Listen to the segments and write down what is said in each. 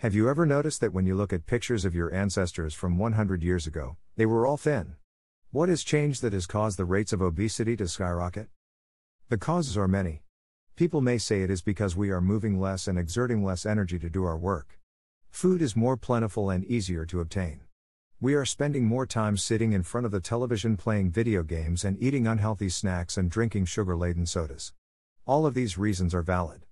Have you ever noticed that when you look at pictures of your ancestors from 100 years ago, they were all thin? What has changed that has caused the rates of obesity to skyrocket? The causes are many. People may say it is because we are moving less and exerting less energy to do our work. Food is more plentiful and easier to obtain. We are spending more time sitting in front of the television playing video games and eating unhealthy snacks and drinking sugar laden sodas. All of these reasons are valid.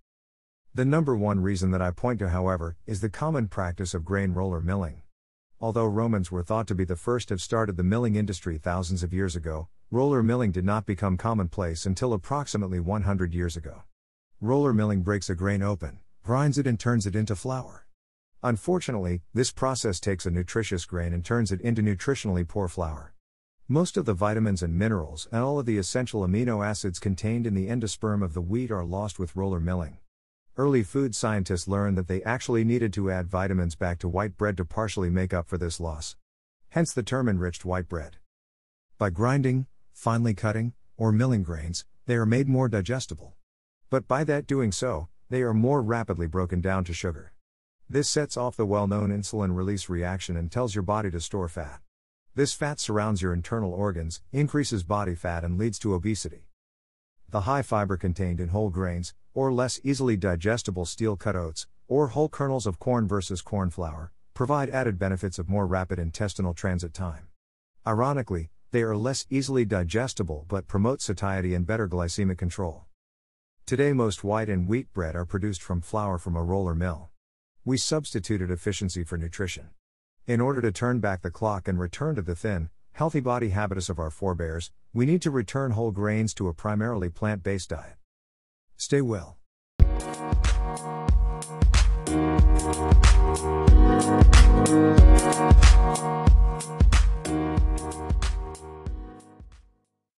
The number one reason that I point to, however, is the common practice of grain roller milling. Although Romans were thought to be the first to have started the milling industry thousands of years ago, roller milling did not become commonplace until approximately 100 years ago. Roller milling breaks a grain open, grinds it, and turns it into flour. Unfortunately, this process takes a nutritious grain and turns it into nutritionally poor flour. Most of the vitamins and minerals and all of the essential amino acids contained in the endosperm of the wheat are lost with roller milling. Early food scientists learned that they actually needed to add vitamins back to white bread to partially make up for this loss. Hence the term enriched white bread. By grinding, finely cutting, or milling grains, they are made more digestible. But by that doing so, they are more rapidly broken down to sugar. This sets off the well known insulin release reaction and tells your body to store fat. This fat surrounds your internal organs, increases body fat, and leads to obesity. The high fiber contained in whole grains, or less easily digestible steel cut oats, or whole kernels of corn versus corn flour, provide added benefits of more rapid intestinal transit time. Ironically, they are less easily digestible but promote satiety and better glycemic control. Today, most white and wheat bread are produced from flour from a roller mill. We substituted efficiency for nutrition. In order to turn back the clock and return to the thin, healthy body habitus of our forebears, we need to return whole grains to a primarily plant based diet. Stay well.